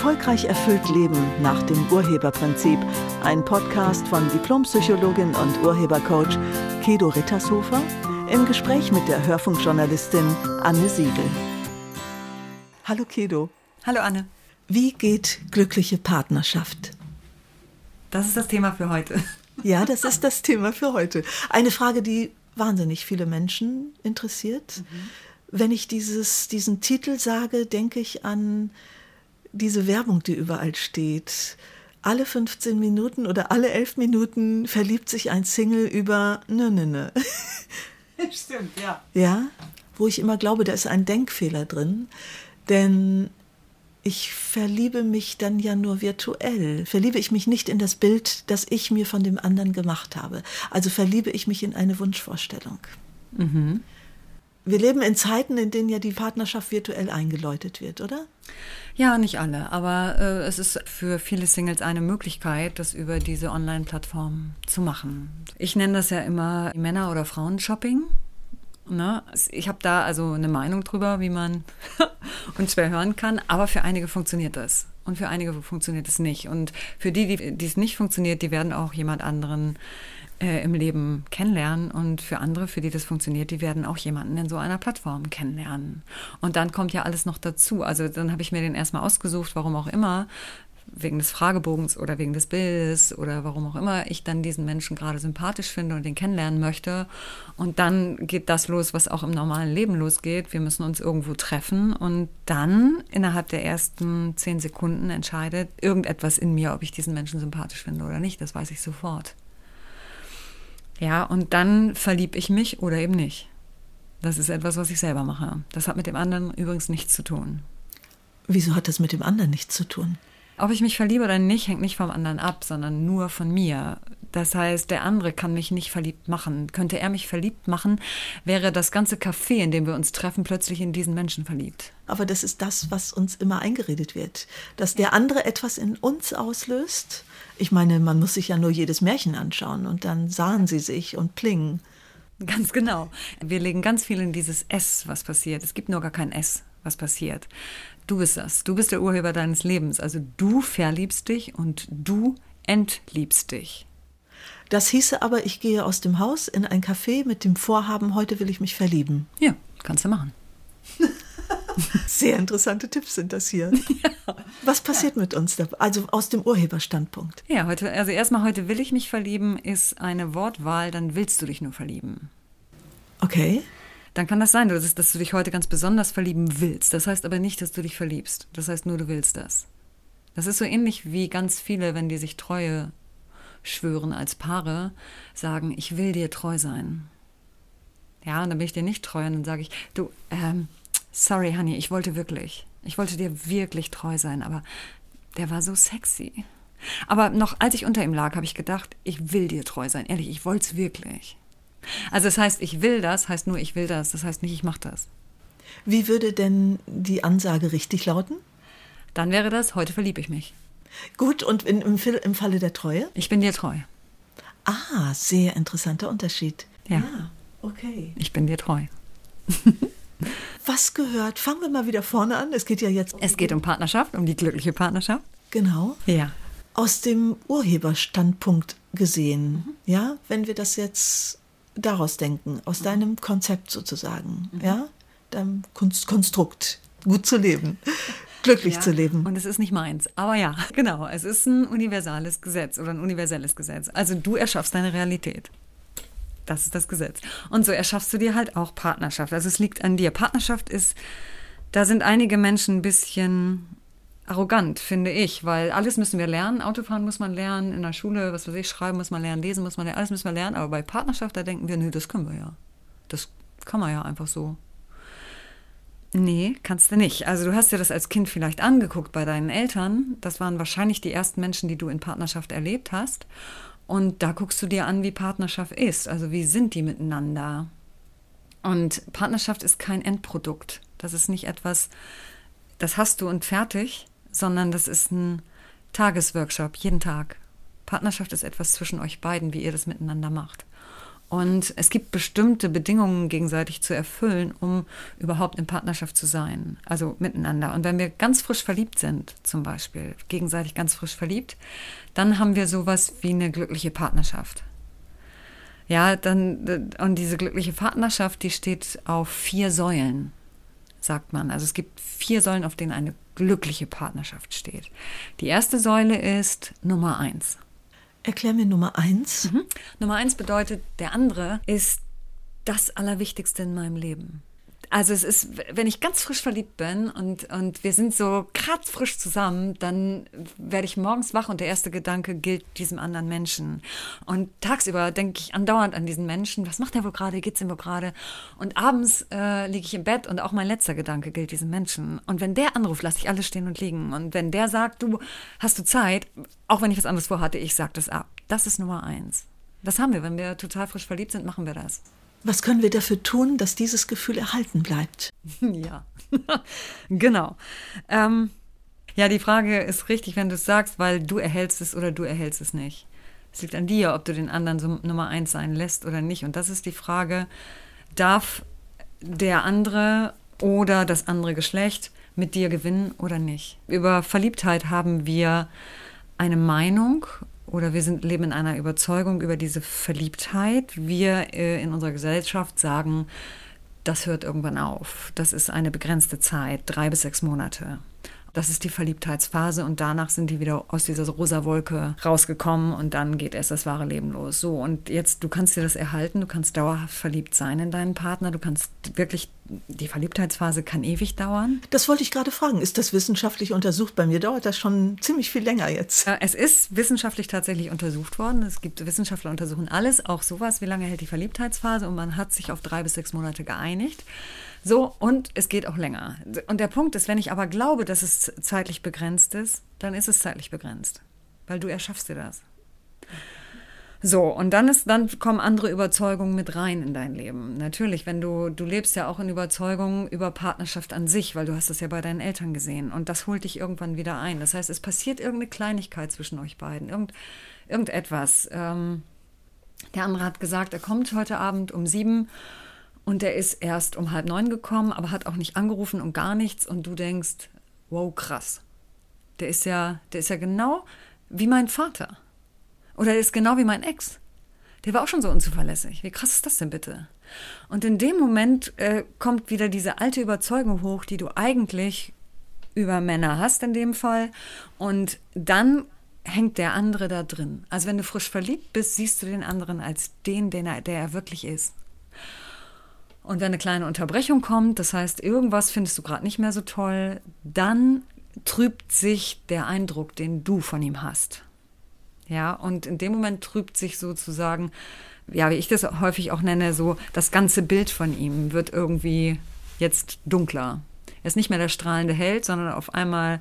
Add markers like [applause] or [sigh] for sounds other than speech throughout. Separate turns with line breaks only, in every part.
Erfolgreich erfüllt Leben nach dem Urheberprinzip. Ein Podcast von Diplompsychologin und Urhebercoach Kedo Rittershofer im Gespräch mit der Hörfunkjournalistin Anne Siegel. Hallo Kedo.
Hallo Anne.
Wie geht glückliche Partnerschaft?
Das ist das Thema für heute.
Ja, das ist das Thema für heute. Eine Frage, die wahnsinnig viele Menschen interessiert. Mhm. Wenn ich dieses, diesen Titel sage, denke ich an diese Werbung, die überall steht. Alle 15 Minuten oder alle 11 Minuten verliebt sich ein Single über ne, ne, ne.
Stimmt, ja.
Ja, wo ich immer glaube, da ist ein Denkfehler drin. Denn ich verliebe mich dann ja nur virtuell. Verliebe ich mich nicht in das Bild, das ich mir von dem anderen gemacht habe. Also verliebe ich mich in eine Wunschvorstellung. Mhm. Wir leben in Zeiten, in denen ja die Partnerschaft virtuell eingeläutet wird, oder?
Ja, nicht alle, aber äh, es ist für viele Singles eine Möglichkeit, das über diese Online-Plattform zu machen. Ich nenne das ja immer Männer- oder Frauenshopping. Ne? Ich habe da also eine Meinung drüber, wie man [laughs] uns schwer hören kann, aber für einige funktioniert das und für einige funktioniert es nicht. Und für die, die es nicht funktioniert, die werden auch jemand anderen äh, im Leben kennenlernen und für andere, für die das funktioniert, die werden auch jemanden in so einer Plattform kennenlernen. Und dann kommt ja alles noch dazu. Also dann habe ich mir den erstmal ausgesucht, warum auch immer, wegen des Fragebogens oder wegen des Bildes oder warum auch immer ich dann diesen Menschen gerade sympathisch finde und den kennenlernen möchte. Und dann geht das los, was auch im normalen Leben losgeht. Wir müssen uns irgendwo treffen und dann innerhalb der ersten zehn Sekunden entscheidet irgendetwas in mir, ob ich diesen Menschen sympathisch finde oder nicht. Das weiß ich sofort. Ja, und dann verlieb ich mich oder eben nicht. Das ist etwas, was ich selber mache. Das hat mit dem anderen übrigens nichts zu tun.
Wieso hat das mit dem anderen nichts zu tun?
Ob ich mich verliebe oder nicht, hängt nicht vom anderen ab, sondern nur von mir. Das heißt, der andere kann mich nicht verliebt machen. Könnte er mich verliebt machen, wäre das ganze Café, in dem wir uns treffen, plötzlich in diesen Menschen verliebt.
Aber das ist das, was uns immer eingeredet wird. Dass der andere etwas in uns auslöst. Ich meine, man muss sich ja nur jedes Märchen anschauen und dann sahen sie sich und plingen.
Ganz genau. Wir legen ganz viel in dieses S, was passiert. Es gibt nur gar kein S, was passiert. Du bist das. Du bist der Urheber deines Lebens. Also du verliebst dich und du entliebst dich.
Das hieße aber, ich gehe aus dem Haus in ein Café mit dem Vorhaben, heute will ich mich verlieben.
Ja, kannst du machen. [laughs] [laughs]
Sehr interessante Tipps sind das hier. Ja. Was passiert mit uns da? Also aus dem Urheberstandpunkt.
Ja, heute, also erstmal heute will ich mich verlieben ist eine Wortwahl, dann willst du dich nur verlieben.
Okay
dann kann das sein, dass, dass du dich heute ganz besonders verlieben willst. Das heißt aber nicht, dass du dich verliebst. Das heißt nur, du willst das. Das ist so ähnlich wie ganz viele, wenn die sich Treue schwören als Paare, sagen, ich will dir treu sein. Ja, und dann bin ich dir nicht treu und dann sage ich, du, ähm, sorry, Honey, ich wollte wirklich, ich wollte dir wirklich treu sein, aber der war so sexy. Aber noch als ich unter ihm lag, habe ich gedacht, ich will dir treu sein. Ehrlich, ich wollte es wirklich. Also das heißt, ich will das, heißt nur, ich will das. Das heißt nicht, ich mache das.
Wie würde denn die Ansage richtig lauten?
Dann wäre das, heute verliebe ich mich.
Gut, und in, im, im Falle der Treue?
Ich bin dir treu.
Ah, sehr interessanter Unterschied.
Ja. ja
okay.
Ich bin dir treu. [laughs]
Was gehört? Fangen wir mal wieder vorne an. Es geht ja jetzt.
Um es geht um Partnerschaft, um die glückliche Partnerschaft.
Genau.
Ja.
Aus dem Urheberstandpunkt gesehen, mhm. ja, wenn wir das jetzt daraus denken, aus mhm. deinem Konzept sozusagen, mhm. ja, deinem Kunst Konstrukt, gut zu leben, [laughs] glücklich
ja,
zu leben.
Und es ist nicht meins, aber ja, [laughs] genau, es ist ein universales Gesetz oder ein universelles Gesetz. Also du erschaffst deine Realität. Das ist das Gesetz. Und so erschaffst du dir halt auch Partnerschaft. Also es liegt an dir. Partnerschaft ist, da sind einige Menschen ein bisschen arrogant, finde ich, weil alles müssen wir lernen. Autofahren muss man lernen, in der Schule, was weiß ich, schreiben muss man lernen, lesen muss man lernen, alles müssen wir lernen. Aber bei Partnerschaft, da denken wir, nö, das können wir ja. Das kann man ja einfach so. Nee, kannst du nicht. Also du hast dir das als Kind vielleicht angeguckt bei deinen Eltern. Das waren wahrscheinlich die ersten Menschen, die du in Partnerschaft erlebt hast. Und da guckst du dir an, wie Partnerschaft ist. Also wie sind die miteinander? Und Partnerschaft ist kein Endprodukt. Das ist nicht etwas, das hast du und fertig, sondern das ist ein Tagesworkshop, jeden Tag. Partnerschaft ist etwas zwischen euch beiden, wie ihr das miteinander macht. Und es gibt bestimmte Bedingungen gegenseitig zu erfüllen, um überhaupt in Partnerschaft zu sein, also miteinander. Und wenn wir ganz frisch verliebt sind, zum Beispiel, gegenseitig ganz frisch verliebt, dann haben wir sowas wie eine glückliche Partnerschaft. Ja, dann, und diese glückliche Partnerschaft, die steht auf vier Säulen, sagt man. Also es gibt vier Säulen, auf denen eine glückliche Partnerschaft steht. Die erste Säule ist Nummer eins.
Erklär mir Nummer eins.
Mhm. Nummer eins bedeutet, der andere ist das Allerwichtigste in meinem Leben. Also es ist, wenn ich ganz frisch verliebt bin und, und wir sind so kratzfrisch zusammen, dann werde ich morgens wach und der erste Gedanke gilt diesem anderen Menschen. Und tagsüber denke ich andauernd an diesen Menschen. Was macht der wohl gerade? Geht's ihm wohl gerade? Und abends äh, liege ich im Bett und auch mein letzter Gedanke gilt diesem Menschen. Und wenn der anruft, lasse ich alles stehen und liegen. Und wenn der sagt, du hast du Zeit, auch wenn ich was anderes vorhatte, ich sage das ab. Das ist Nummer eins. Das haben wir, wenn wir total frisch verliebt sind, machen wir das.
Was können wir dafür tun, dass dieses Gefühl erhalten bleibt? [laughs]
Ja, [laughs] genau. Ähm, ja, die Frage ist richtig, wenn du es sagst, weil du erhältst es oder du erhältst es nicht. Es liegt an dir, ob du den anderen so Nummer eins sein lässt oder nicht. Und das ist die Frage, darf der andere oder das andere Geschlecht mit dir gewinnen oder nicht? Über Verliebtheit haben wir eine Meinung oder wir sind, leben in einer Überzeugung über diese Verliebtheit. Wir äh, in unserer Gesellschaft sagen, das hört irgendwann auf. Das ist eine begrenzte Zeit, drei bis sechs Monate. Das ist die Verliebtheitsphase und danach sind die wieder aus dieser rosa Wolke rausgekommen und dann geht erst das wahre Leben los. So, und jetzt, du kannst dir das erhalten, du kannst dauerhaft verliebt sein in deinen Partner, du kannst wirklich, die Verliebtheitsphase kann ewig dauern.
Das wollte ich gerade fragen. Ist das wissenschaftlich untersucht? Bei mir dauert das schon ziemlich viel länger jetzt.
Es ist wissenschaftlich tatsächlich untersucht worden. Es gibt Wissenschaftler untersuchen alles, auch sowas, wie lange hält die Verliebtheitsphase und man hat sich auf drei bis sechs Monate geeinigt. So, und es geht auch länger. Und der Punkt ist, wenn ich aber glaube, dass es zeitlich begrenzt ist, dann ist es zeitlich begrenzt. Weil du erschaffst dir das. So, und dann ist, dann kommen andere Überzeugungen mit rein in dein Leben. Natürlich, wenn du, du lebst ja auch in Überzeugungen über Partnerschaft an sich, weil du hast das ja bei deinen Eltern gesehen. Und das holt dich irgendwann wieder ein. Das heißt, es passiert irgendeine Kleinigkeit zwischen euch beiden, irgend, irgendetwas. Ähm, der andere hat gesagt, er kommt heute Abend um sieben und der ist erst um halb neun gekommen, aber hat auch nicht angerufen und gar nichts. Und du denkst, wow, krass. Der ist ja, der ist ja genau wie mein Vater. Oder der ist genau wie mein Ex. Der war auch schon so unzuverlässig. Wie krass ist das denn bitte? Und in dem Moment äh, kommt wieder diese alte Überzeugung hoch, die du eigentlich über Männer hast in dem Fall. Und dann hängt der andere da drin. Also wenn du frisch verliebt bist, siehst du den anderen als den, den er, der er wirklich ist. Und wenn eine kleine Unterbrechung kommt, das heißt, irgendwas findest du gerade nicht mehr so toll, dann trübt sich der Eindruck, den du von ihm hast. Ja, und in dem Moment trübt sich sozusagen, ja, wie ich das häufig auch nenne, so das ganze Bild von ihm wird irgendwie jetzt dunkler. Er ist nicht mehr der strahlende Held, sondern auf einmal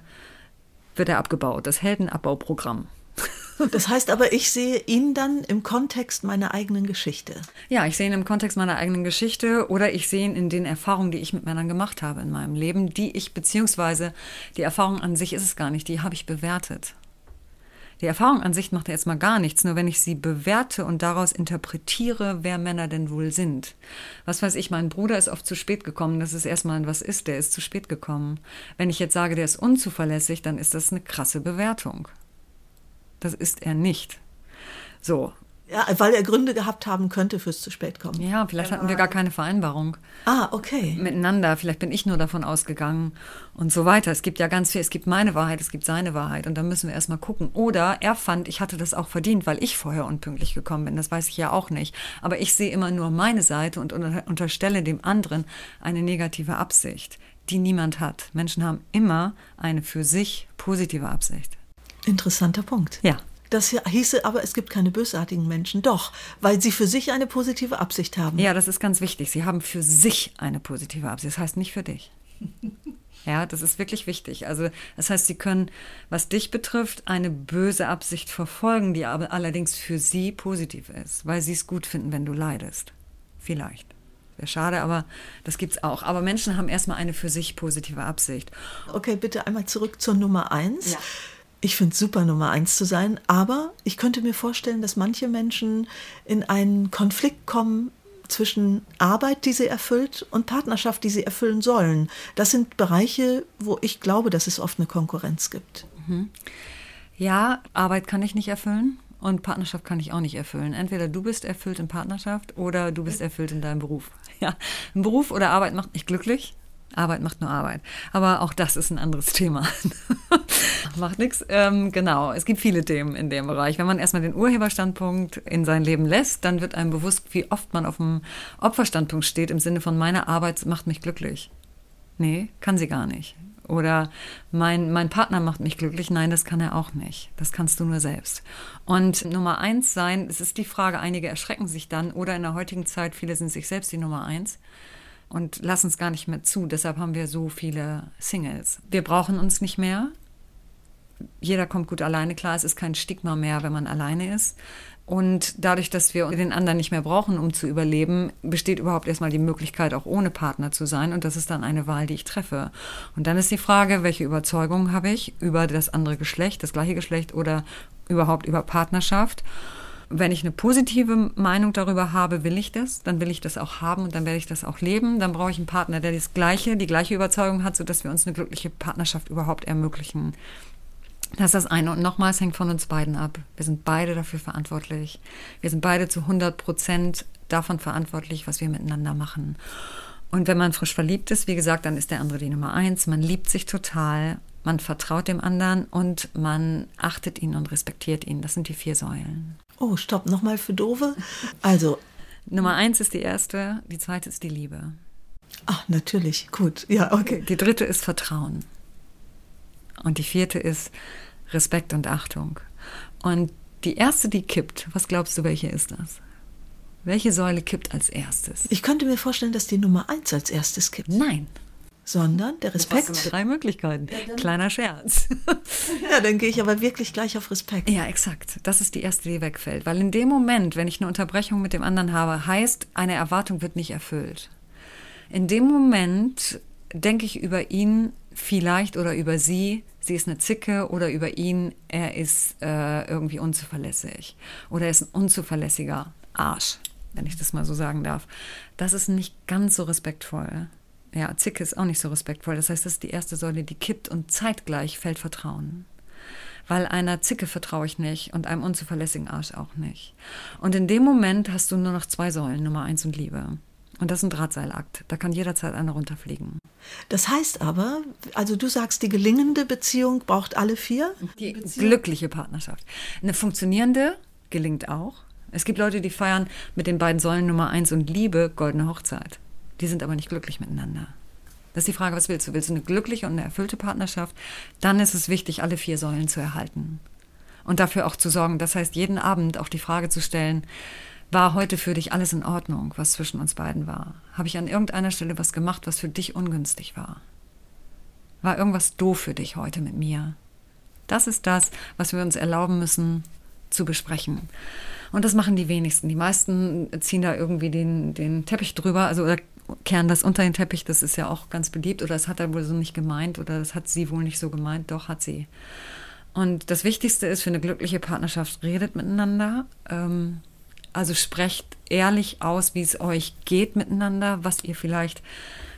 wird er abgebaut. Das Heldenabbauprogramm. [laughs]
Das heißt aber, ich sehe ihn dann im Kontext meiner eigenen Geschichte.
Ja, ich sehe ihn im Kontext meiner eigenen Geschichte oder ich sehe ihn in den Erfahrungen, die ich mit Männern gemacht habe in meinem Leben, die ich, beziehungsweise die Erfahrung an sich ist es gar nicht, die habe ich bewertet. Die Erfahrung an sich macht ja erstmal gar nichts, nur wenn ich sie bewerte und daraus interpretiere, wer Männer denn wohl sind. Was weiß ich, mein Bruder ist oft zu spät gekommen, das ist erstmal was ist, der ist zu spät gekommen. Wenn ich jetzt sage, der ist unzuverlässig, dann ist das eine krasse Bewertung. Das ist er nicht. So.
Ja, weil er Gründe gehabt haben könnte fürs zu spät kommen.
Ja, vielleicht hatten wir gar keine Vereinbarung.
Ah, okay.
Miteinander. Vielleicht bin ich nur davon ausgegangen und so weiter. Es gibt ja ganz viel. Es gibt meine Wahrheit, es gibt seine Wahrheit. Und da müssen wir erstmal gucken. Oder er fand, ich hatte das auch verdient, weil ich vorher unpünktlich gekommen bin. Das weiß ich ja auch nicht. Aber ich sehe immer nur meine Seite und unterstelle dem anderen eine negative Absicht, die niemand hat. Menschen haben immer eine für sich positive Absicht.
Interessanter Punkt.
Ja.
Das hieße aber, es gibt keine bösartigen Menschen. Doch, weil sie für sich eine positive Absicht haben.
Ja, das ist ganz wichtig. Sie haben für sich eine positive Absicht. Das heißt nicht für dich. [laughs] Ja, das ist wirklich wichtig. Also, das heißt, sie können, was dich betrifft, eine böse Absicht verfolgen, die aber allerdings für sie positiv ist, weil sie es gut finden, wenn du leidest. Vielleicht. Wäre schade, aber das gibt es auch. Aber Menschen haben erstmal eine für sich positive Absicht.
Okay, bitte einmal zurück zur Nummer eins. Ja Ich finde es super, Nummer eins zu sein, aber ich könnte mir vorstellen, dass manche Menschen in einen Konflikt kommen zwischen Arbeit, die sie erfüllt, und Partnerschaft, die sie erfüllen sollen. Das sind Bereiche, wo ich glaube, dass es oft eine Konkurrenz gibt. Mhm.
Ja, Arbeit kann ich nicht erfüllen und Partnerschaft kann ich auch nicht erfüllen. Entweder du bist erfüllt in Partnerschaft oder du bist erfüllt in deinem Beruf. [laughs] Ja, ein Beruf oder Arbeit macht mich glücklich. Arbeit macht nur Arbeit. Aber auch das ist ein anderes [laughs] Thema. macht nichts. Ähm, genau, es gibt viele Themen in dem Bereich. Wenn man erstmal den Urheberstandpunkt in sein Leben lässt, dann wird einem bewusst, wie oft man auf dem Opferstandpunkt steht, im Sinne von meine Arbeit macht mich glücklich. Nee, kann sie gar nicht. Oder mein, mein Partner macht mich glücklich. Nein, das kann er auch nicht. Das kannst du nur selbst. Und Nummer eins sein, es ist die Frage, einige erschrecken sich dann oder in der heutigen Zeit, viele sind sich selbst die Nummer eins und lassen es gar nicht mehr zu. Deshalb haben wir so viele Singles. Wir brauchen uns nicht mehr. Jeder kommt gut alleine klar. Es ist kein Stigma mehr, wenn man alleine ist. Und dadurch, dass wir den anderen nicht mehr brauchen, um zu überleben, besteht überhaupt erstmal die Möglichkeit, auch ohne Partner zu sein. Und das ist dann eine Wahl, die ich treffe. Und dann ist die Frage, welche Überzeugung habe ich über das andere Geschlecht, das gleiche Geschlecht oder überhaupt über Partnerschaft. Wenn ich eine positive Meinung darüber habe, will ich das, dann will ich das auch haben und dann werde ich das auch leben. Dann brauche ich einen Partner, der das gleiche, die gleiche Überzeugung hat, sodass wir uns eine glückliche Partnerschaft überhaupt ermöglichen. Das ist das eine. Und nochmals hängt von uns beiden ab. Wir sind beide dafür verantwortlich. Wir sind beide zu 100 Prozent davon verantwortlich, was wir miteinander machen. Und wenn man frisch verliebt ist, wie gesagt, dann ist der andere die Nummer eins. Man liebt sich total, man vertraut dem anderen und man achtet ihn und respektiert ihn. Das sind die vier Säulen.
Oh, stopp, nochmal für Dove. Also.
Nummer eins ist die erste, die zweite ist die Liebe.
Ach, natürlich, gut. Ja, okay.
Die dritte ist Vertrauen. Und die vierte ist Respekt und Achtung. Und die erste, die kippt, was glaubst du, welche ist das? Welche Säule kippt als erstes?
Ich könnte mir vorstellen, dass die Nummer eins als erstes kippt.
Nein
sondern der Respekt.
Drei Möglichkeiten. Ja, Kleiner Scherz. [laughs]
ja, dann gehe ich aber wirklich gleich auf Respekt.
Ja, exakt. Das ist die erste, die wegfällt. Weil in dem Moment, wenn ich eine Unterbrechung mit dem anderen habe, heißt, eine Erwartung wird nicht erfüllt. In dem Moment denke ich über ihn vielleicht oder über sie, sie ist eine Zicke oder über ihn, er ist äh, irgendwie unzuverlässig oder er ist ein unzuverlässiger Arsch, wenn ich das mal so sagen darf. Das ist nicht ganz so respektvoll ja, Zicke ist auch nicht so respektvoll. Das heißt, das ist die erste Säule, die kippt und zeitgleich fällt Vertrauen. Weil einer Zicke vertraue ich nicht und einem unzuverlässigen Arsch auch nicht. Und in dem Moment hast du nur noch zwei Säulen, Nummer eins und Liebe. Und das ist ein Drahtseilakt. Da kann jederzeit einer runterfliegen.
Das heißt aber, also du sagst, die gelingende Beziehung braucht alle vier?
Die glückliche Partnerschaft. Eine funktionierende gelingt auch. Es gibt Leute, die feiern mit den beiden Säulen Nummer eins und Liebe goldene Hochzeit. Die sind aber nicht glücklich miteinander. Das ist die Frage, was willst du? Willst du eine glückliche und eine erfüllte Partnerschaft? Dann ist es wichtig, alle vier Säulen zu erhalten. Und dafür auch zu sorgen. Das heißt, jeden Abend auch die Frage zu stellen, war heute für dich alles in Ordnung, was zwischen uns beiden war? Habe ich an irgendeiner Stelle was gemacht, was für dich ungünstig war? War irgendwas doof für dich heute mit mir? Das ist das, was wir uns erlauben müssen zu besprechen. Und das machen die wenigsten. Die meisten ziehen da irgendwie den, den Teppich drüber, also oder kehren das unter den Teppich, das ist ja auch ganz beliebt, oder das hat er wohl so nicht gemeint, oder das hat sie wohl nicht so gemeint, doch hat sie. Und das Wichtigste ist für eine glückliche Partnerschaft, redet miteinander. Ähm, also sprecht ehrlich aus, wie es euch geht miteinander, was ihr vielleicht,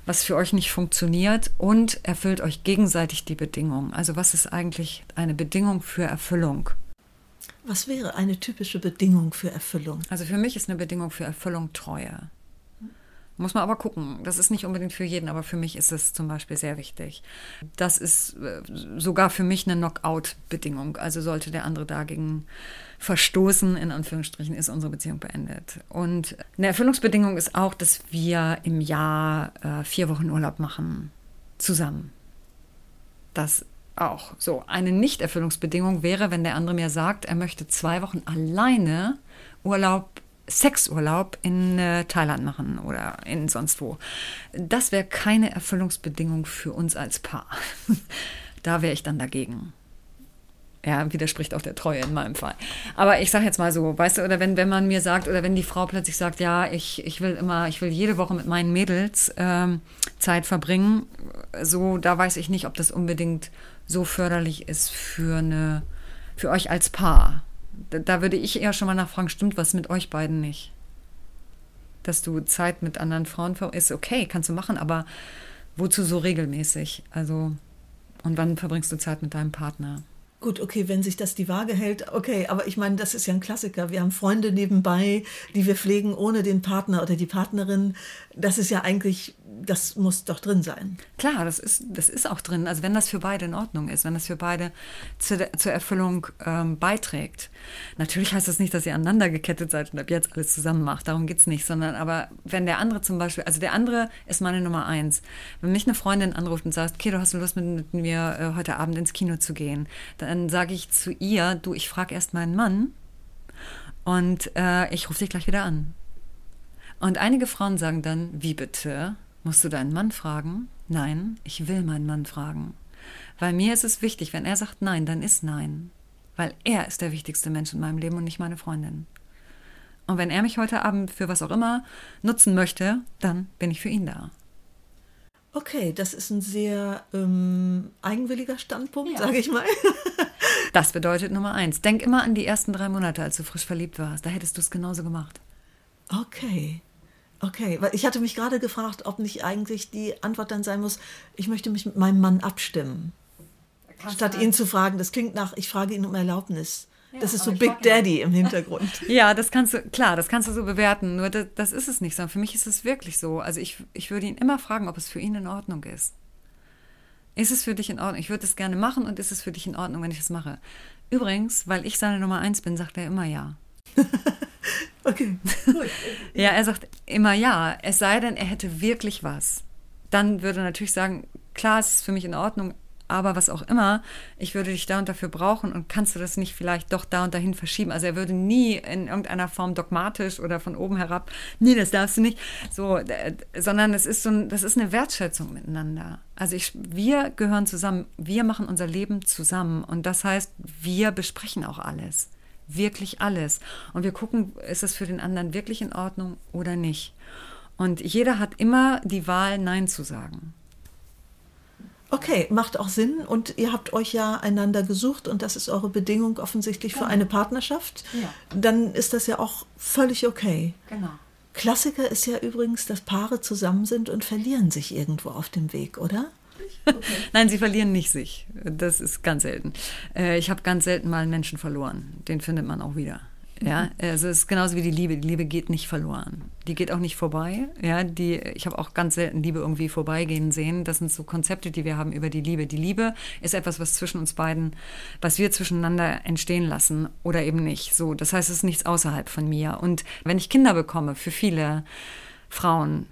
was für euch nicht funktioniert und erfüllt euch gegenseitig die Bedingungen. Also was ist eigentlich eine Bedingung für Erfüllung?
Was wäre eine typische Bedingung für Erfüllung?
Also für mich ist eine Bedingung für Erfüllung Treue. Muss man aber gucken. Das ist nicht unbedingt für jeden, aber für mich ist es zum Beispiel sehr wichtig. Das ist äh, sogar für mich eine Knockout-Bedingung. Also sollte der andere dagegen verstoßen, in Anführungsstrichen, ist unsere Beziehung beendet. Und eine Erfüllungsbedingung ist auch, dass wir im Jahr äh, vier Wochen Urlaub machen. Zusammen. Das auch. So, eine Nichterfüllungsbedingung wäre, wenn der andere mir sagt, er möchte zwei Wochen alleine Urlaub Sexurlaub in äh, Thailand machen oder in sonst wo. Das wäre keine Erfüllungsbedingung für uns als Paar. [laughs] da wäre ich dann dagegen. Ja, widerspricht auch der Treue in meinem Fall. Aber ich sage jetzt mal so, weißt du, oder wenn, wenn man mir sagt, oder wenn die Frau plötzlich sagt, ja, ich, ich will immer, ich will jede Woche mit meinen Mädels ähm, Zeit verbringen, so, da weiß ich nicht, ob das unbedingt so förderlich ist für eine, für euch als Paar. Da, da würde ich eher schon mal nachfragen, stimmt was mit euch beiden nicht? Dass du Zeit mit anderen Frauen ist okay, kannst du machen, aber wozu so regelmäßig? Also, und wann verbringst du Zeit mit deinem Partner?
Gut, okay, wenn sich das die Waage hält, okay, aber ich meine, das ist ja ein Klassiker. Wir haben Freunde nebenbei, die wir pflegen ohne den Partner oder die Partnerin. Das ist ja eigentlich das muss doch drin sein.
Klar, das ist, das ist auch drin. Also wenn das für beide in Ordnung ist, wenn das für beide zu zur Erfüllung ähm, beiträgt. Natürlich heißt das nicht, dass ihr aneinander gekettet seid und ab jetzt alles zusammen macht. Darum geht es nicht. Sondern aber wenn der andere zum Beispiel, also der andere ist meine Nummer eins. Wenn mich eine Freundin anruft und sagt, okay, du hast Lust mit, mit mir äh, heute Abend ins Kino zu gehen, dann sage ich zu ihr, du, ich frage erst meinen Mann und äh, ich rufe dich gleich wieder an. Und einige Frauen sagen dann, wie bitte? Musst du deinen Mann fragen? Nein, ich will meinen Mann fragen. Weil mir ist es wichtig, wenn er sagt Nein, dann ist Nein. Weil er ist der wichtigste Mensch in meinem Leben und nicht meine Freundin. Und wenn er mich heute Abend für was auch immer nutzen möchte, dann bin ich für ihn da.
Okay, das ist ein sehr ähm, eigenwilliger Standpunkt, ja. sage ich mal. [laughs]
das bedeutet Nummer eins. Denk immer an die ersten drei Monate, als du frisch verliebt warst. Da hättest du es genauso gemacht.
Okay. Okay, weil ich hatte mich gerade gefragt, ob nicht eigentlich die Antwort dann sein muss, ich möchte mich mit meinem Mann abstimmen. Kannst statt ihn zu fragen, das klingt nach, ich frage ihn um Erlaubnis. Ja, das ist so Big Daddy im Hintergrund. [laughs]
ja, das kannst du, klar, das kannst du so bewerten. Nur das, das ist es nicht, sondern für mich ist es wirklich so. Also ich, ich würde ihn immer fragen, ob es für ihn in Ordnung ist. Ist es für dich in Ordnung? Ich würde es gerne machen und ist es für dich in Ordnung, wenn ich es mache? Übrigens, weil ich seine Nummer eins bin, sagt er immer ja. [laughs] [laughs]
Okay.
ja, er sagt immer ja, es sei denn, er hätte wirklich was. Dann würde er natürlich sagen, klar, es ist für mich in Ordnung, aber was auch immer, ich würde dich da und dafür brauchen und kannst du das nicht vielleicht doch da und dahin verschieben? Also er würde nie in irgendeiner Form dogmatisch oder von oben herab, nee, das darfst du nicht, so, sondern es ist so ein, das ist eine Wertschätzung miteinander. Also ich, wir gehören zusammen, wir machen unser Leben zusammen und das heißt, wir besprechen auch alles wirklich alles. Und wir gucken, ist es für den anderen wirklich in Ordnung oder nicht. Und jeder hat immer die Wahl, Nein zu sagen.
Okay, macht auch Sinn. Und ihr habt euch ja einander gesucht und das ist eure Bedingung offensichtlich genau. für eine Partnerschaft. Ja. Dann ist das ja auch völlig okay.
Genau.
Klassiker ist ja übrigens, dass Paare zusammen sind und verlieren sich irgendwo auf dem Weg, oder? [laughs]
Okay. Nein, sie verlieren nicht sich. Das ist ganz selten. Äh, ich habe ganz selten mal einen Menschen verloren. Den findet man auch wieder. Ja, mhm. also es ist genauso wie die Liebe. Die Liebe geht nicht verloren. Die geht auch nicht vorbei. Ja, die, ich habe auch ganz selten Liebe irgendwie vorbeigehen sehen. Das sind so Konzepte, die wir haben über die Liebe. Die Liebe ist etwas, was zwischen uns beiden, was wir zwischeneinander entstehen lassen oder eben nicht. So, das heißt, es ist nichts außerhalb von mir. Und wenn ich Kinder bekomme, für viele Frauen,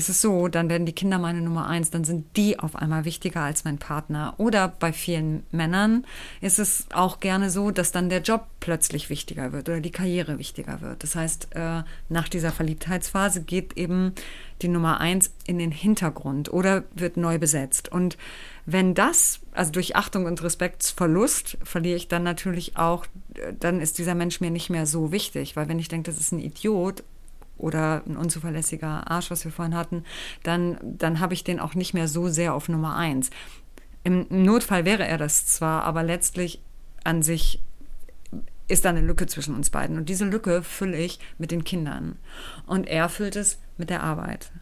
ist es so, dann werden die Kinder meine Nummer eins, dann sind die auf einmal wichtiger als mein Partner. Oder bei vielen Männern ist es auch gerne so, dass dann der Job plötzlich wichtiger wird oder die Karriere wichtiger wird. Das heißt, äh, nach dieser Verliebtheitsphase geht eben die Nummer eins in den Hintergrund oder wird neu besetzt. Und wenn das, also durch Achtung und Respektsverlust, verliere ich dann natürlich auch, äh, dann ist dieser Mensch mir nicht mehr so wichtig, weil wenn ich denke, das ist ein Idiot oder ein unzuverlässiger Arsch, was wir vorhin hatten, dann, dann habe ich den auch nicht mehr so sehr auf Nummer eins. Im Notfall wäre er das zwar, aber letztlich an sich ist da eine Lücke zwischen uns beiden. Und diese Lücke fülle ich mit den Kindern. Und er füllt es mit der Arbeit.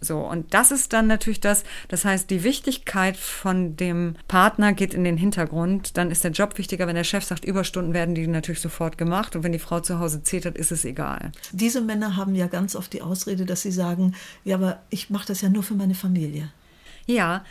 So, und das ist dann natürlich das, das heißt, die Wichtigkeit von dem Partner geht in den Hintergrund. Dann ist der Job wichtiger. Wenn der Chef sagt, Überstunden werden die natürlich sofort gemacht. Und wenn die Frau zu Hause zetert, ist es egal.
Diese Männer haben ja ganz oft die Ausrede, dass sie sagen, ja, aber ich mache das ja nur für meine Familie.
Ja,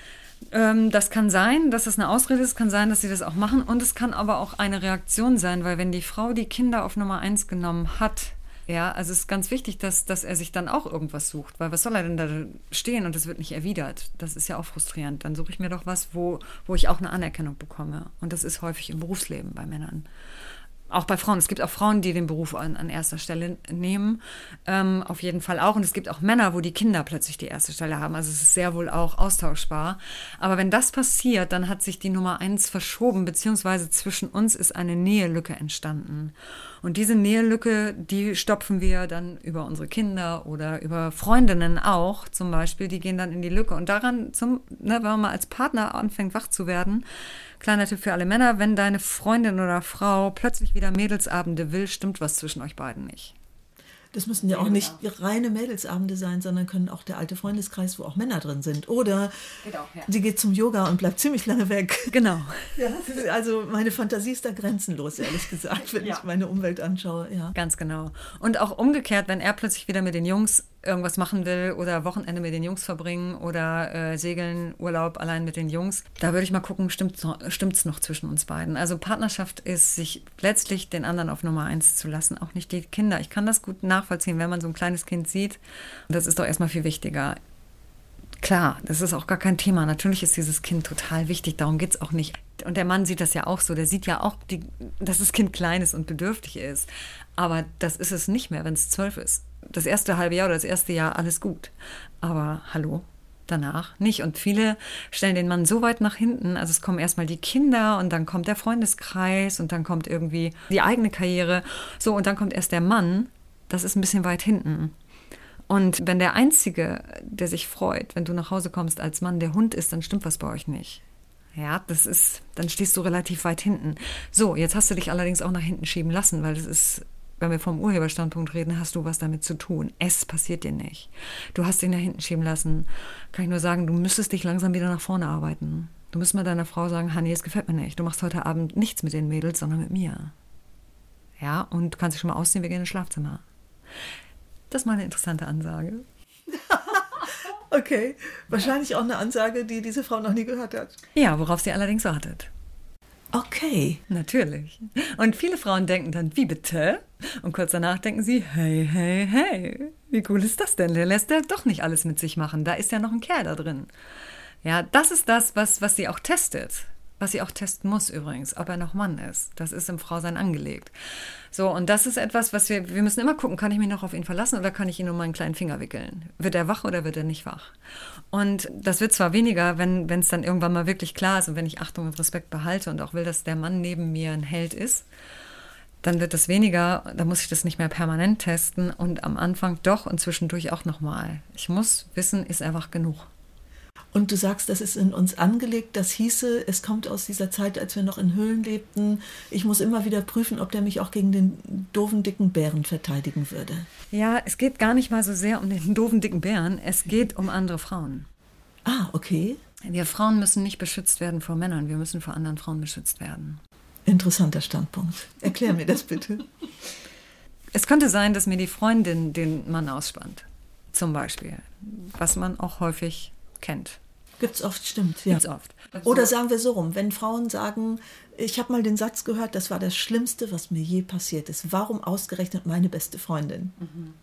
ähm, das kann sein, dass das eine Ausrede ist, kann sein, dass sie das auch machen. Und es kann aber auch eine Reaktion sein, weil wenn die Frau die Kinder auf Nummer eins genommen hat, ja, also es ist ganz wichtig, dass, dass er sich dann auch irgendwas sucht, weil was soll er denn da stehen und es wird nicht erwidert? Das ist ja auch frustrierend. Dann suche ich mir doch was, wo, wo ich auch eine Anerkennung bekomme. Und das ist häufig im Berufsleben bei Männern. Auch bei Frauen. Es gibt auch Frauen, die den Beruf an, an erster Stelle nehmen. Ähm, auf jeden Fall auch. Und es gibt auch Männer, wo die Kinder plötzlich die erste Stelle haben. Also es ist sehr wohl auch austauschbar. Aber wenn das passiert, dann hat sich die Nummer eins verschoben, beziehungsweise zwischen uns ist eine Nähelücke entstanden. Und diese Nähelücke, die stopfen wir dann über unsere Kinder oder über Freundinnen auch zum Beispiel. Die gehen dann in die Lücke. Und daran, zum, ne, wenn man mal als Partner anfängt, wach zu werden, kleiner Tipp für alle Männer, wenn deine Freundin oder Frau plötzlich wieder Mädelsabende will, stimmt was zwischen euch beiden nicht.
Das müssen ja auch nicht reine Mädelsabende sein, sondern können auch der alte Freundeskreis, wo auch Männer drin sind. Oder geht auch, ja. sie geht zum Yoga und bleibt ziemlich lange weg.
Genau. [laughs]
Ja, also meine Fantasie ist da grenzenlos, ehrlich gesagt, wenn ja. ich meine Umwelt anschaue. Ja.
Ganz genau. Und auch umgekehrt, wenn er plötzlich wieder mit den Jungs irgendwas machen will oder Wochenende mit den Jungs verbringen oder äh, segeln, Urlaub allein mit den Jungs. Da würde ich mal gucken, stimmt es noch zwischen uns beiden. Also Partnerschaft ist, sich letztlich den anderen auf Nummer eins zu lassen, auch nicht die Kinder. Ich kann das gut nachvollziehen, wenn man so ein kleines Kind sieht. Das ist doch erstmal viel wichtiger. Klar, das ist auch gar kein Thema. Natürlich ist dieses Kind total wichtig, darum geht es auch nicht. Und der Mann sieht das ja auch so. Der sieht ja auch, die, dass das Kind klein ist und bedürftig ist. Aber das ist es nicht mehr, wenn es zwölf ist das erste halbe Jahr oder das erste Jahr alles gut. Aber hallo, danach nicht. Und viele stellen den Mann so weit nach hinten. Also es kommen erstmal die Kinder und dann kommt der Freundeskreis und dann kommt irgendwie die eigene Karriere. So, und dann kommt erst der Mann. Das ist ein bisschen weit hinten. Und wenn der Einzige, der sich freut, wenn du nach Hause kommst als Mann, der Hund ist, dann stimmt was bei euch nicht. Ja, das ist, dann stehst du relativ weit hinten. So, jetzt hast du dich allerdings auch nach hinten schieben lassen, weil das ist wenn wir vom Urheberstandpunkt reden, hast du was damit zu tun. Es passiert dir nicht. Du hast ihn da hinten schieben lassen. Kann ich nur sagen, du müsstest dich langsam wieder nach vorne arbeiten. Du müsstest mal deiner Frau sagen, Hanni, es gefällt mir nicht. Du machst heute Abend nichts mit den Mädels, sondern mit mir. Ja, und du kannst dich schon mal ausziehen, wir gehen ins Schlafzimmer. Das ist mal eine interessante Ansage. [laughs]
okay, wahrscheinlich auch eine Ansage, die diese Frau noch nie gehört hat.
Ja, worauf sie allerdings wartet.
Okay.
Natürlich. Und viele Frauen denken dann, wie bitte? Und kurz danach denken sie, hey, hey, hey, wie cool ist das denn? Der lässt ja doch nicht alles mit sich machen. Da ist ja noch ein Kerl da drin. Ja, das ist das, was, was sie auch testet. Was sie auch testen muss übrigens, ob er noch Mann ist. Das ist im Frausein angelegt. So, und das ist etwas, was wir, wir müssen immer gucken, kann ich mich noch auf ihn verlassen oder kann ich ihn um meinen kleinen Finger wickeln? Wird er wach oder wird er nicht wach? Und das wird zwar weniger, wenn es dann irgendwann mal wirklich klar ist und wenn ich Achtung und Respekt behalte und auch will, dass der Mann neben mir ein Held ist, dann wird das weniger, da muss ich das nicht mehr permanent testen und am Anfang doch und zwischendurch auch nochmal. Ich muss wissen, ist er wach genug.
Und du sagst, das ist in uns angelegt. Das hieße, es kommt aus dieser Zeit, als wir noch in Höhlen lebten. Ich muss immer wieder prüfen, ob der mich auch gegen den doofen, dicken Bären verteidigen würde.
Ja, es geht gar nicht mal so sehr um den doofen, dicken Bären. Es geht um andere Frauen.
Ah, okay.
Wir Frauen müssen nicht beschützt werden vor Männern. Wir müssen vor anderen Frauen beschützt werden.
Interessanter Standpunkt. Erklär mir das bitte.
Es könnte sein, dass mir die Freundin den Mann ausspannt. Zum Beispiel. Was man auch häufig kennt.
Gibt's oft, stimmt. Ja.
Gibt's oft.
Oder sagen wir so rum, wenn Frauen sagen, ich habe mal den Satz gehört, das war das Schlimmste, was mir je passiert ist. Warum ausgerechnet meine beste Freundin? Mhm.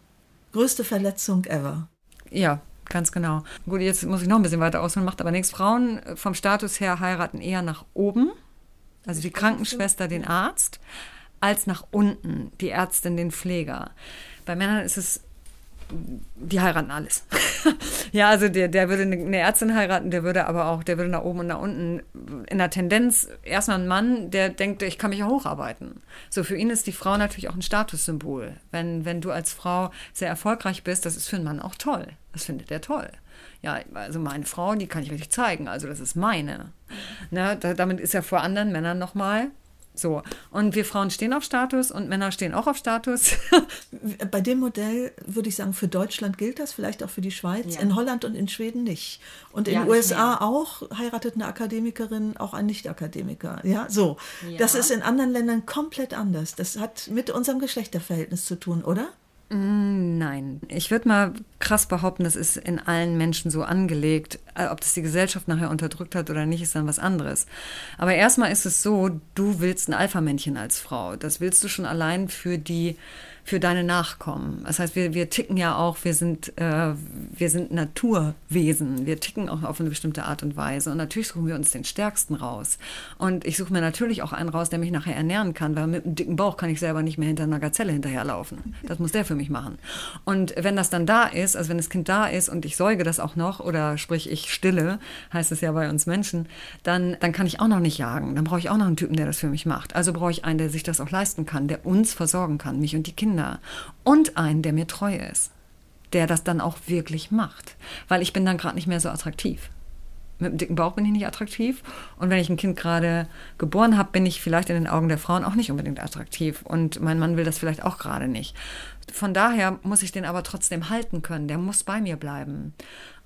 Größte Verletzung ever.
Ja, ganz genau. Gut, jetzt muss ich noch ein bisschen weiter ausholen, macht aber nichts. Frauen vom Status her heiraten eher nach oben, also die Krankenschwester den Arzt, als nach unten, die Ärztin den Pfleger. Bei Männern ist es die heiraten alles. [laughs] ja, also der, der würde eine Ärztin heiraten, der würde aber auch, der würde nach oben und nach unten in der Tendenz erstmal ein Mann, der denkt, ich kann mich ja hocharbeiten. So, für ihn ist die Frau natürlich auch ein Statussymbol. Wenn, wenn du als Frau sehr erfolgreich bist, das ist für einen Mann auch toll. Das findet er toll. Ja, also meine Frau, die kann ich richtig zeigen. Also das ist meine. Ne, da, damit ist er vor anderen Männern nochmal so. Und wir Frauen stehen auf Status und Männer stehen auch auf Status. [laughs]
Bei dem Modell würde ich sagen, für Deutschland gilt das, vielleicht auch für die Schweiz, ja. in Holland und in Schweden nicht. Und in den ja, USA auch heiratet eine Akademikerin auch ein Nicht-Akademiker. Ja, so. Ja. Das ist in anderen Ländern komplett anders. Das hat mit unserem Geschlechterverhältnis zu tun, oder?
Mm, nein, ich würde mal krass behaupten, das ist in allen Menschen so angelegt. Äh, ob das die Gesellschaft nachher unterdrückt hat oder nicht, ist dann was anderes. Aber erstmal ist es so, du willst ein Alpha-Männchen als Frau. Das willst du schon allein für die für deine Nachkommen. Das heißt, wir, wir ticken ja auch, wir sind, äh, wir sind Naturwesen. Wir ticken auch auf eine bestimmte Art und Weise. Und natürlich suchen wir uns den Stärksten raus. Und ich suche mir natürlich auch einen raus, der mich nachher ernähren kann, weil mit einem dicken Bauch kann ich selber nicht mehr hinter einer Gazelle hinterherlaufen. Das muss der für mich machen. Und wenn das dann da ist, also wenn das Kind da ist und ich säuge das auch noch, oder sprich, ich stille, heißt es ja bei uns Menschen, dann, dann kann ich auch noch nicht jagen. Dann brauche ich auch noch einen Typen, der das für mich macht. Also brauche ich einen, der sich das auch leisten kann, der uns versorgen kann, mich und die Kinder. Und einen, der mir treu ist, der das dann auch wirklich macht. Weil ich bin dann gerade nicht mehr so attraktiv mit einem dicken Bauch bin ich nicht attraktiv. Und wenn ich ein Kind gerade geboren habe, bin ich vielleicht in den Augen der Frauen auch nicht unbedingt attraktiv. Und mein Mann will das vielleicht auch gerade nicht. Von daher muss ich den aber trotzdem halten können. Der muss bei mir bleiben.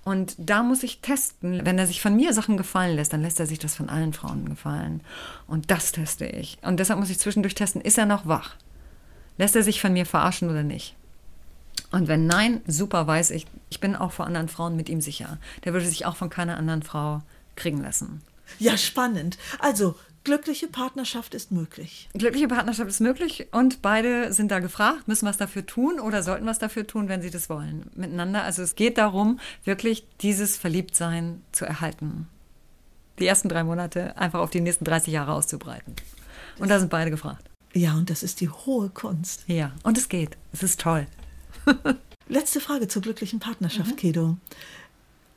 Und da muss ich testen. Wenn er sich von mir Sachen gefallen lässt, dann lässt er sich das von allen Frauen gefallen. Und das teste ich. Und deshalb muss ich zwischendurch testen, ist er noch wach? Lässt er sich von mir verarschen oder nicht? Und wenn nein, super weiß ich, ich bin auch vor anderen Frauen mit ihm sicher. Der würde sich auch von keiner anderen Frau kriegen lassen.
Ja, spannend. Also, glückliche Partnerschaft ist möglich.
Glückliche Partnerschaft ist möglich und beide sind da gefragt, müssen was dafür tun oder sollten was dafür tun, wenn sie das wollen, miteinander. Also es geht darum, wirklich dieses Verliebtsein zu erhalten. Die ersten drei Monate einfach auf die nächsten 30 Jahre auszubreiten. Und da sind beide gefragt.
Ja, und das ist die hohe Kunst.
Ja, und es geht. Es ist toll. [laughs]
Letzte Frage zur glücklichen Partnerschaft, mhm. Kedo.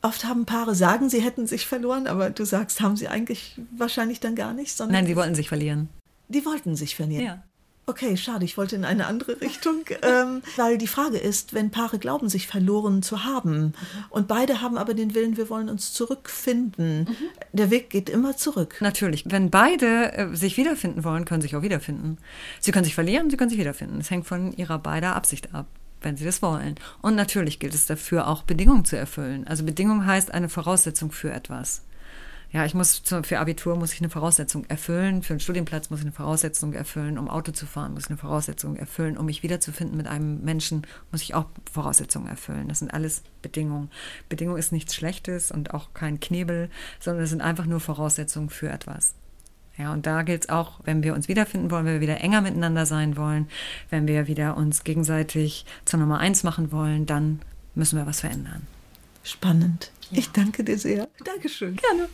Oft haben Paare sagen, sie hätten sich verloren, aber du sagst, haben sie eigentlich wahrscheinlich dann gar nicht.
Sondern Nein, sie wollten sich verlieren.
Die wollten sich verlieren.
Ja.
Okay, schade, ich wollte in eine andere Richtung, ähm, weil die Frage ist, wenn Paare glauben, sich verloren zu haben mhm. und beide haben aber den Willen, wir wollen uns zurückfinden, mhm. der Weg geht immer zurück.
Natürlich, wenn beide äh, sich wiederfinden wollen, können sich auch wiederfinden. Sie können sich verlieren, sie können sich wiederfinden. Es hängt von ihrer beider Absicht ab wenn sie das wollen. Und natürlich gilt es dafür auch Bedingungen zu erfüllen. Also Bedingung heißt eine Voraussetzung für etwas. Ja, ich muss für Abitur muss ich eine Voraussetzung erfüllen, für einen Studienplatz muss ich eine Voraussetzung erfüllen, um Auto zu fahren muss ich eine Voraussetzung erfüllen, um mich wiederzufinden mit einem Menschen muss ich auch Voraussetzungen erfüllen. Das sind alles Bedingungen. Bedingung ist nichts Schlechtes und auch kein Knebel, sondern es sind einfach nur Voraussetzungen für etwas. Ja, und da gilt es auch, wenn wir uns wiederfinden wollen, wenn wir wieder enger miteinander sein wollen, wenn wir wieder uns gegenseitig zur Nummer eins machen wollen, dann müssen wir was verändern.
Spannend. Ja. Ich danke dir sehr. Dankeschön.
Gerne.